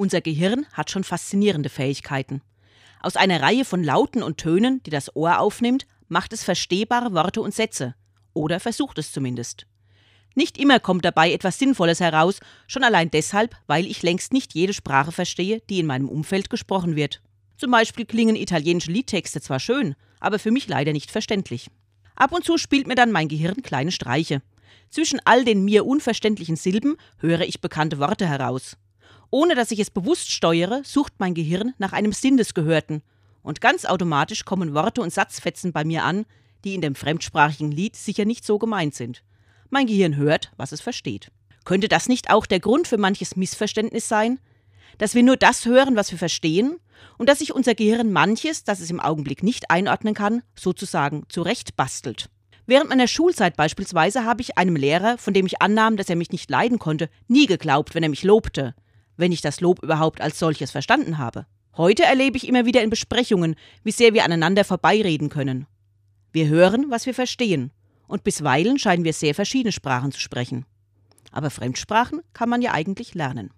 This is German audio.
Unser Gehirn hat schon faszinierende Fähigkeiten. Aus einer Reihe von Lauten und Tönen, die das Ohr aufnimmt, macht es verstehbare Worte und Sätze. Oder versucht es zumindest. Nicht immer kommt dabei etwas Sinnvolles heraus, schon allein deshalb, weil ich längst nicht jede Sprache verstehe, die in meinem Umfeld gesprochen wird. Zum Beispiel klingen italienische Liedtexte zwar schön, aber für mich leider nicht verständlich. Ab und zu spielt mir dann mein Gehirn kleine Streiche. Zwischen all den mir unverständlichen Silben höre ich bekannte Worte heraus. Ohne dass ich es bewusst steuere, sucht mein Gehirn nach einem Sinn des Gehörten. Und ganz automatisch kommen Worte und Satzfetzen bei mir an, die in dem fremdsprachigen Lied sicher nicht so gemeint sind. Mein Gehirn hört, was es versteht. Könnte das nicht auch der Grund für manches Missverständnis sein? Dass wir nur das hören, was wir verstehen, und dass sich unser Gehirn manches, das es im Augenblick nicht einordnen kann, sozusagen zurechtbastelt. Während meiner Schulzeit beispielsweise habe ich einem Lehrer, von dem ich annahm, dass er mich nicht leiden konnte, nie geglaubt, wenn er mich lobte wenn ich das Lob überhaupt als solches verstanden habe. Heute erlebe ich immer wieder in Besprechungen, wie sehr wir aneinander vorbeireden können. Wir hören, was wir verstehen, und bisweilen scheinen wir sehr verschiedene Sprachen zu sprechen. Aber Fremdsprachen kann man ja eigentlich lernen.